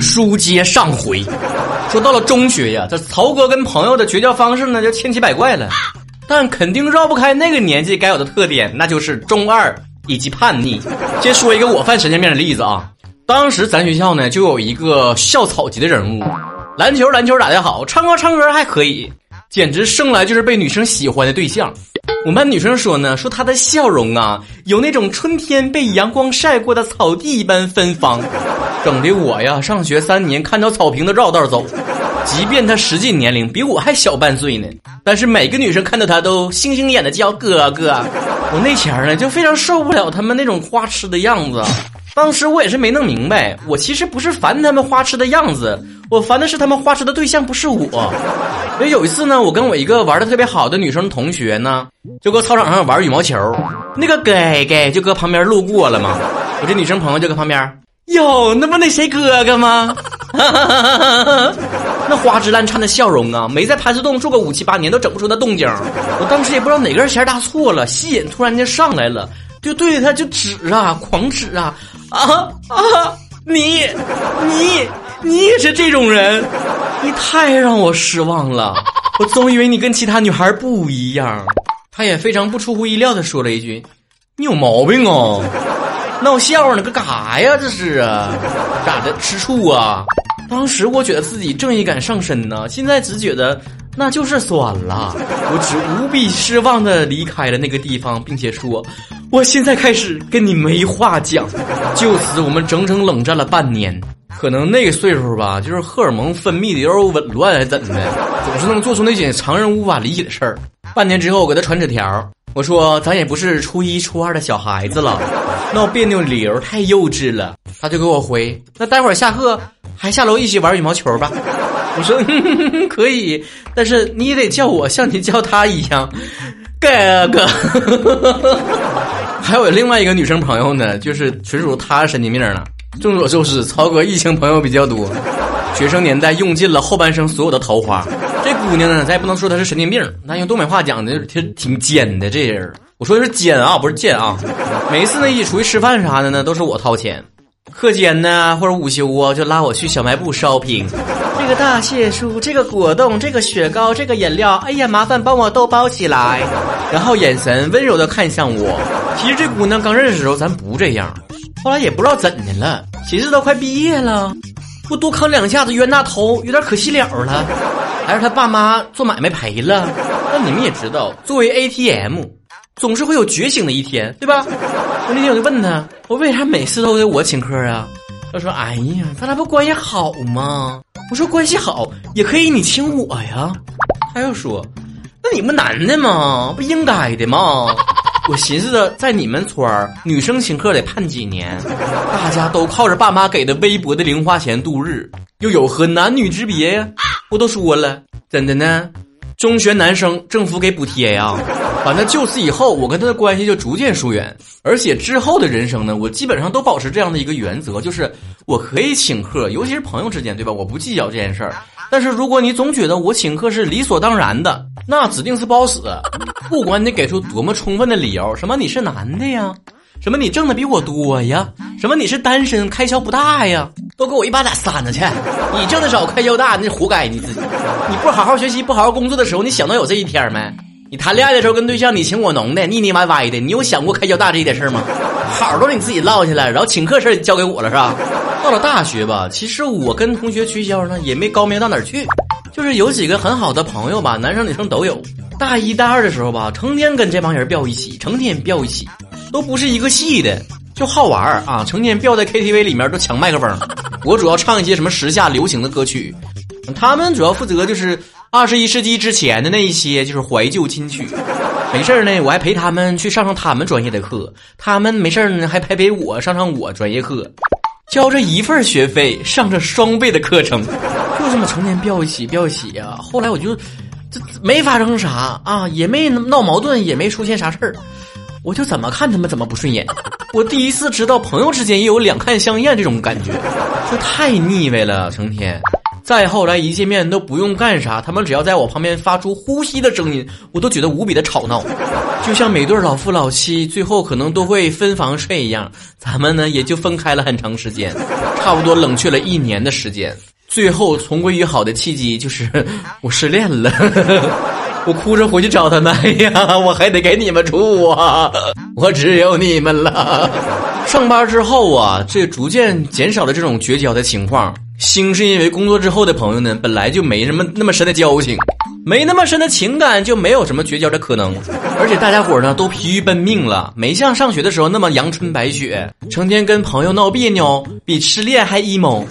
书接上回，说到了中学呀，这曹哥跟朋友的绝交方式呢，就千奇百怪了，但肯定绕不开那个年纪该有的特点，那就是中二以及叛逆。先说一个我犯神经病的例子啊，当时咱学校呢就有一个校草级的人物，篮球篮球打得好，唱歌唱歌还可以，简直生来就是被女生喜欢的对象。我们班女生说呢，说她的笑容啊，有那种春天被阳光晒过的草地一般芬芳，整的我呀，上学三年看到草坪都绕道走。即便她实际年龄比我还小半岁呢，但是每个女生看到她都星星眼的叫哥哥。我那前儿呢，就非常受不了他们那种花痴的样子。当时我也是没弄明白，我其实不是烦他们花痴的样子，我烦的是他们花痴的对象不是我。因为有一次呢，我跟我一个玩的特别好的女生同学呢，就搁操场上玩羽毛球，那个哥哥就搁旁边路过了嘛，我这女生朋友就搁旁边，哟，那不那谁哥哥吗？那花枝乱颤的笑容啊，没在盘丝洞住个五七八年都整不出那动静。我当时也不知道哪根弦搭错了，吸引突然间上来了。就对着他就指啊，狂指啊，啊啊！你，你，你也是这种人，你太让我失望了。我总以为你跟其他女孩不一样。他也非常不出乎意料的说了一句：“你有毛病哦，闹笑呢，个干啥呀？这是啊，咋的？吃醋啊？”当时我觉得自己正义感上升呢，现在只觉得那就是算了。我只无比失望的离开了那个地方，并且说。我现在开始跟你没话讲，就此我们整整冷战了半年。可能那个岁数吧，就是荷尔蒙分泌的有点紊乱，还怎的，总是能做出那些常人无法理解的事儿。半年之后，我给他传纸条，我说咱也不是初一初二的小孩子了，闹别扭理由太幼稚了。他就给我回，那待会儿下课还下楼一起玩羽毛球吧。我说 可以，但是你也得叫我像你叫他一样，哥哥。还有另外一个女生朋友呢，就是纯属她神经病了。众所周知，曹哥异性朋友比较多，学生年代用尽了后半生所有的桃花。这姑娘呢，咱也不能说她是神经病，那用东北话讲的，挺挺尖的这人。我说的是尖啊，不是贱啊。每一次呢一起出去吃饭啥的呢，都是我掏钱。课间呢或者午休啊，就拉我去小卖部 shopping。这个大蟹酥，这个果冻，这个雪糕，这个饮料，哎呀，麻烦帮我都包起来。然后眼神温柔的看向我。其实这姑娘刚认识的时候咱不这样，后来也不知道怎的了，寻思都快毕业了，不多坑两下子冤大头有点可惜了了。还是他爸妈做买卖赔了。但你们也知道，作为 ATM，总是会有觉醒的一天，对吧？我那天我就问他，我为啥每次都得我请客啊？他说：“哎呀，咱俩不关系好吗？”我说关系好也可以你请我呀，他又说，那你们男的嘛不应该的吗？我寻思着在你们村儿女生请客得判几年，大家都靠着爸妈给的微薄的零花钱度日，又有何男女之别呀？我都说了，真的呢。中学男生政府给补贴呀，反正就此以后，我跟他的关系就逐渐疏远。而且之后的人生呢，我基本上都保持这样的一个原则，就是我可以请客，尤其是朋友之间，对吧？我不计较这件事儿。但是如果你总觉得我请客是理所当然的，那指定是不好使。不管你给出多么充分的理由，什么你是男的呀，什么你挣的比我多呀，什么你是单身开销不大呀。都给我一巴掌扇子去！你挣的少，开销大，那活该你自己。你不好好学习，不好好工作的时候，你想到有这一天没？你谈恋爱的时候跟对象你情我浓的，腻腻歪歪的，你有想过开销大这一点事儿吗？好都你自己落下了，然后请客事儿交给我了是吧？到了大学吧，其实我跟同学取消呢也没高明到哪儿去，就是有几个很好的朋友吧，男生女生都有。大一大二的时候吧，成天跟这帮人飙一起，成天飙一起，都不是一个系的。就好玩啊，成天飙在 KTV 里面都抢麦克风。我主要唱一些什么时下流行的歌曲，他们主要负责就是二十一世纪之前的那一些就是怀旧金曲。没事呢，我还陪他们去上上他们专业的课，他们没事呢还陪陪我上上我专业课，交着一份学费上着双倍的课程，就这么成天吊一起吊一起呀。后来我就这没发生啥啊，也没闹矛盾，也没出现啥事儿。我就怎么看他们怎么不顺眼，我第一次知道朋友之间也有两看相厌这种感觉，就太腻歪了，成天。再后来一见面都不用干啥，他们只要在我旁边发出呼吸的声音，我都觉得无比的吵闹，就像每对老夫老妻最后可能都会分房睡一样。咱们呢也就分开了很长时间，差不多冷却了一年的时间。最后重归于好的契机就是我失恋了，我哭着回去找他们，哎呀，我还得给你们住啊，我只有你们了。上班之后啊，这逐渐减少了这种绝交的情况。星是因为工作之后的朋友呢，本来就没什么那么深的交情，没那么深的情感，就没有什么绝交的可能。而且大家伙呢都疲于奔命了，没像上学的时候那么阳春白雪，成天跟朋友闹别扭，比失恋还 emo。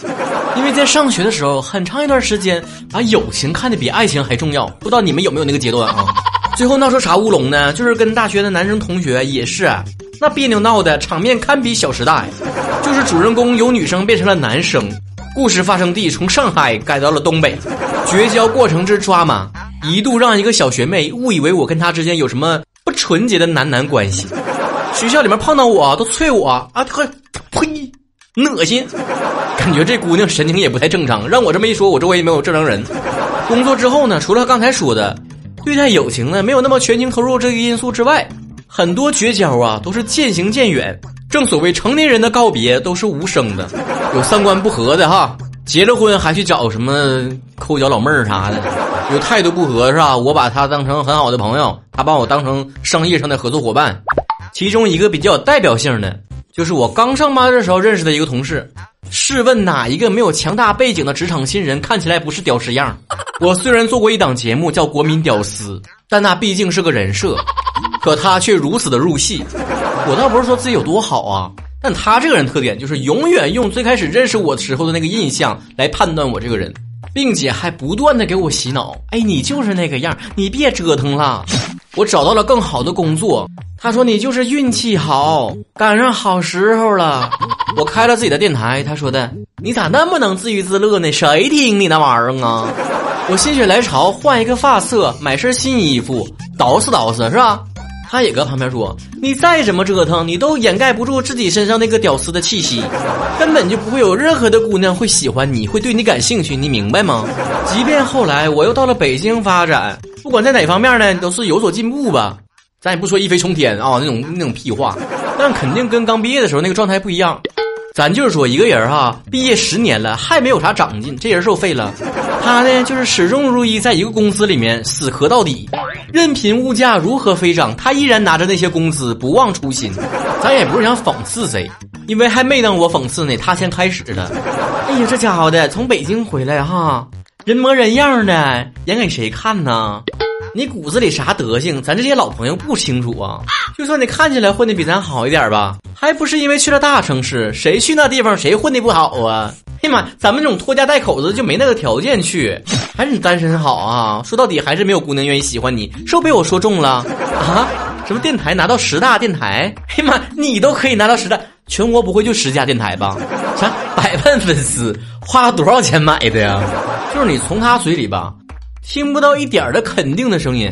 因为在上学的时候，很长一段时间把友情看得比爱情还重要。不知道你们有没有那个阶段啊？最后闹出啥乌龙呢？就是跟大学的男生同学也是，那别扭闹的场面堪比《小时代》，就是主人公由女生变成了男生，故事发生地从上海改到了东北，绝交过程之抓马，一度让一个小学妹误以为我跟她之间有什么不纯洁的男男关系。学校里面碰到我都啐我啊，呵，呸，恶心。感觉这姑娘神经也不太正常，让我这么一说，我周围也没有正常人。工作之后呢，除了刚才说的对待友情呢没有那么全情投入这个因素之外，很多绝交啊都是渐行渐远。正所谓成年人的告别都是无声的，有三观不合的哈，结了婚还去找什么抠脚老妹儿啥的；有态度不合是吧？我把他当成很好的朋友，他把我当成商业上的合作伙伴。其中一个比较有代表性的，就是我刚上班的时候认识的一个同事。试问哪一个没有强大背景的职场新人看起来不是屌丝样？我虽然做过一档节目叫《国民屌丝》，但那毕竟是个人设，可他却如此的入戏。我倒不是说自己有多好啊，但他这个人特点就是永远用最开始认识我的时候的那个印象来判断我这个人，并且还不断的给我洗脑。哎，你就是那个样，你别折腾了。我找到了更好的工作。他说你就是运气好，赶上好时候了。我开了自己的电台，他说的，你咋那么能自娱自乐呢？谁听你那玩意儿啊？我心血来潮换一个发色，买身新衣服，捯饬捯饬是吧？他也搁旁边说，你再怎么折腾，你都掩盖不住自己身上那个屌丝的气息，根本就不会有任何的姑娘会喜欢你，会对你感兴趣，你明白吗？即便后来我又到了北京发展，不管在哪方面呢，都是有所进步吧。咱也不说一飞冲天啊，那种那种屁话，但肯定跟刚毕业的时候那个状态不一样。咱就是说，一个人哈，毕业十年了还没有啥长进，这人受废了。他呢，就是始终如一，在一个公司里面死磕到底，任凭物价如何飞涨，他依然拿着那些工资不忘初心。咱也不是想讽刺谁，因为还没等我讽刺呢，他先开始了。哎呀，这家伙的从北京回来哈，人模人样的，演给谁看呢？你骨子里啥德行，咱这些老朋友不清楚啊。就算你看起来混的比咱好一点吧，还不是因为去了大城市？谁去那地方谁混的不好啊？哎妈，咱们这种拖家带口子就没那个条件去，还是你单身好啊？说到底还是没有姑娘愿意喜欢你，是不是被我说中了啊？什么电台拿到十大电台？哎妈，你都可以拿到十大，全国不会就十家电台吧？啥百万粉丝，花了多少钱买的呀？就是你从他嘴里吧。听不到一点的肯定的声音，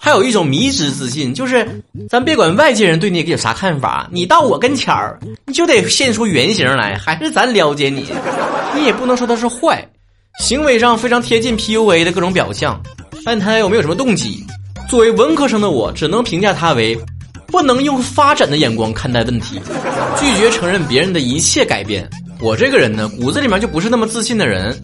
还有一种迷之自信，就是咱别管外界人对你有啥看法，你到我跟前儿，你就得现出原形来，还是咱了解你，你也不能说他是坏，行为上非常贴近 PUA 的各种表象，但他有没有什么动机？作为文科生的我，只能评价他为不能用发展的眼光看待问题，拒绝承认别人的一切改变。我这个人呢，骨子里面就不是那么自信的人。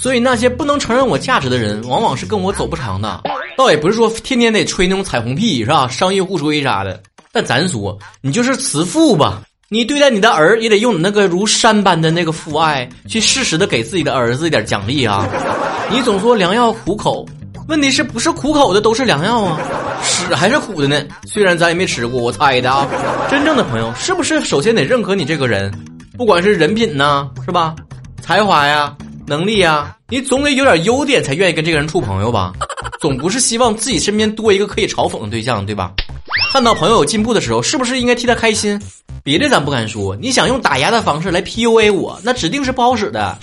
所以那些不能承认我价值的人，往往是跟我走不长的。倒也不是说天天得吹那种彩虹屁，是吧？商业互吹啥的。但咱说，你就是慈父吧，你对待你的儿也得用你那个如山般的那个父爱，去适时的给自己的儿子一点奖励啊。你总说良药苦口，问题是不是苦口的都是良药啊？屎还是苦的呢？虽然咱也没吃过，我猜的啊。真正的朋友是不是首先得认可你这个人，不管是人品呢，是吧？才华呀。能力呀，你总得有点优点才愿意跟这个人处朋友吧？总不是希望自己身边多一个可以嘲讽的对象，对吧？看到朋友有进步的时候，是不是应该替他开心？别的咱不敢说，你想用打压的方式来 PUA 我，那指定是不好使的。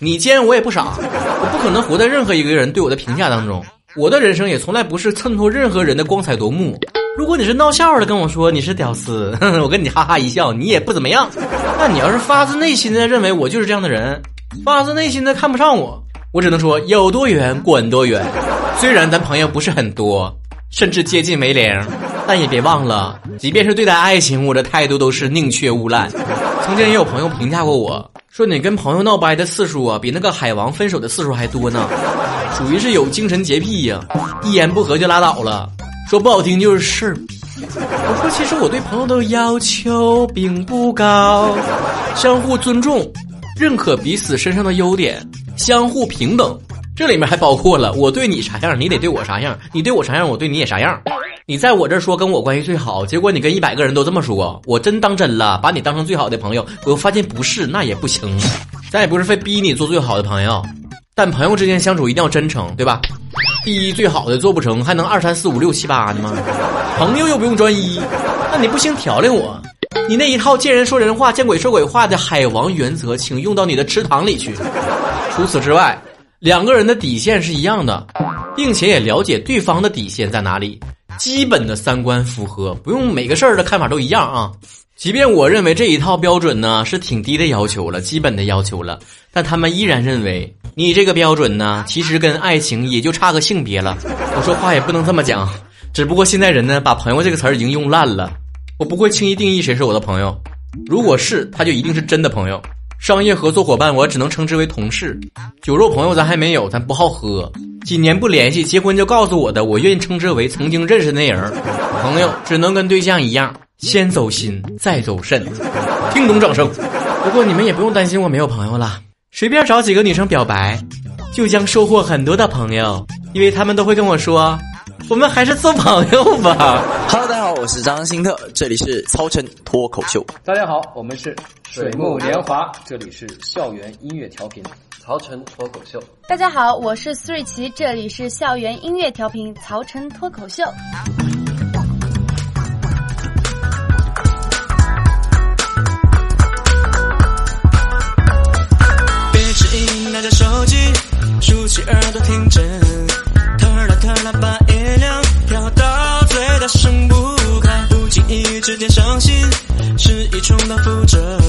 你既然我也不傻，我不可能活在任何一个人对我的评价当中。我的人生也从来不是衬托任何人的光彩夺目。如果你是闹笑话的跟我说你是屌丝，我跟你哈哈一笑，你也不怎么样。那你要是发自内心的认为我就是这样的人。发自内心的看不上我，我只能说有多远滚多远。虽然咱朋友不是很多，甚至接近为零，但也别忘了，即便是对待爱情，我的态度都是宁缺毋滥。曾经也有朋友评价过我说：“你跟朋友闹掰的次数啊，比那个海王分手的次数还多呢，属于是有精神洁癖呀，一言不合就拉倒了。”说不好听就是事儿。我说，其实我对朋友的要求并不高，相互尊重，认可彼此身上的优点，相互平等。这里面还包括了我对你啥样，你得对我啥样；你对我啥样，我对你也啥样。你在我这说跟我关系最好，结果你跟一百个人都这么说，我真当真了，把你当成最好的朋友，我又发现不是，那也不行。咱也不是非逼你做最好的朋友，但朋友之间相处一定要真诚，对吧？第一最好的做不成，还能二三四五六七八的吗？朋友又不用专一，那你不行调令我。你那一套见人说人话，见鬼说鬼话的海王原则，请用到你的池塘里去。除此之外。两个人的底线是一样的，并且也了解对方的底线在哪里，基本的三观符合，不用每个事儿的看法都一样啊。即便我认为这一套标准呢是挺低的要求了，基本的要求了，但他们依然认为你这个标准呢，其实跟爱情也就差个性别了。我说话也不能这么讲，只不过现在人呢把朋友这个词儿已经用烂了，我不会轻易定义谁是我的朋友，如果是他就一定是真的朋友。商业合作伙伴，我只能称之为同事；酒肉朋友，咱还没有，咱不好喝。几年不联系，结婚就告诉我的，我愿意称之为曾经认识那人。朋友只能跟对象一样，先走心，再走肾。听懂掌声。不过你们也不用担心我没有朋友了，随便找几个女生表白，就将收获很多的朋友，因为他们都会跟我说。我们还是做朋友吧。Hello，大家好，我是张新特，这里是曹晨脱口秀。大家好，我们是水木年华，这里是校园音乐调频曹晨脱口秀。大家好，我是苏瑞奇，这里是校园音乐调频曹晨脱口秀。之间伤心是一重蹈覆辙。